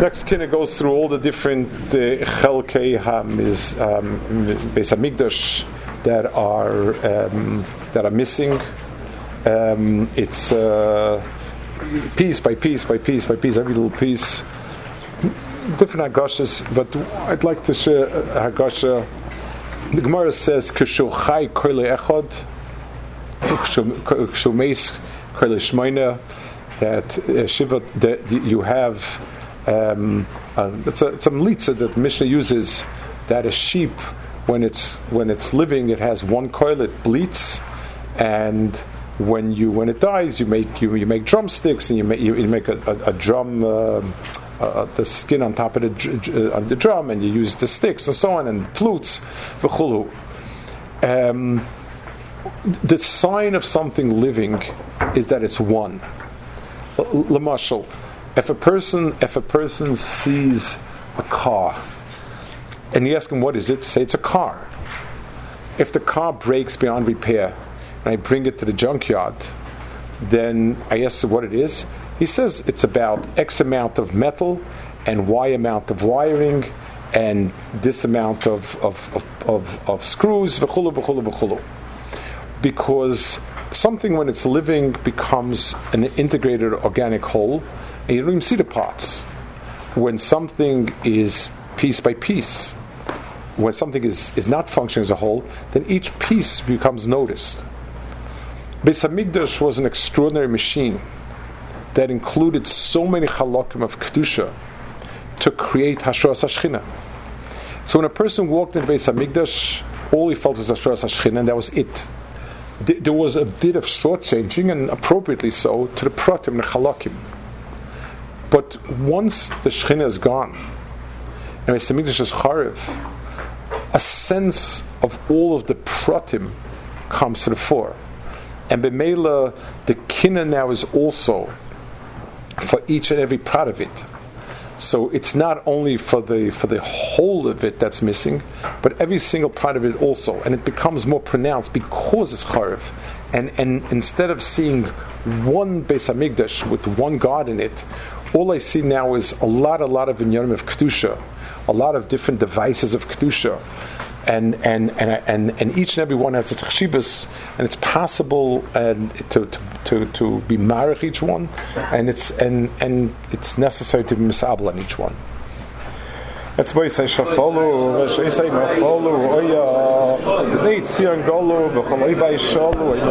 Next, kind of goes through all the different uh, Chelkei Hamiz um, Beis that are um, that are missing. Um, it's uh, piece by piece by piece by piece, every little piece. Different Hagashas, but I'd like to share a Hagasha. The Gemara says, "Kishuchai koile echad, shmeina." That uh, Shiva, that you have um, uh, it's a it's a mlitza that Mishnah uses that a sheep when it's when it's living it has one coil it bleats and when you when it dies you make you, you make drumsticks and you make you, you make a, a, a drum uh, uh, the skin on top of the, uh, the drum and you use the sticks and so on and flutes v'chulu. Um, the sign of something living is that it's one. Lamashal, if a person if a person sees a car and you ask him what is it, say it's a car. If the car breaks beyond repair and I bring it to the junkyard, then I ask what it is. He says it's about X amount of metal and Y amount of wiring and this amount of, of, of, of, of screws, v'chulu, v'chulu, v'chulu. Because something when it's living becomes an integrated organic whole and you don't even see the parts. When something is piece by piece, when something is, is not functioning as a whole, then each piece becomes noticed. Beis Hamikdash was an extraordinary machine that included so many halakim of kedusha to create Hashras Hashchina. So when a person walked into Beis Hamikdash, all he felt was Hashras Hashchina, and that was it. There was a bit of shortchanging, and appropriately so, to the pratim the halakim. But once the Shechina is gone, and Beis Hamikdash is chariv, a sense of all of the pratim comes to the fore. And Bemela, the kina now is also for each and every part of it. So it's not only for the for the whole of it that's missing, but every single part of it also, and it becomes more pronounced because it's chariv. And and instead of seeing one Beis Hamikdash with one God in it, all I see now is a lot, a lot of inyanim of kedusha, a lot of different devices of kedusha, and and and and, and each and every one has its chshibas, and it's possible and to, to to to be marich each one, and it's and and it's necessary to be misabel on each one. That's why I say shafalu, I say mafalu, oya, the tzion golu, v'chaloi v'yishalu,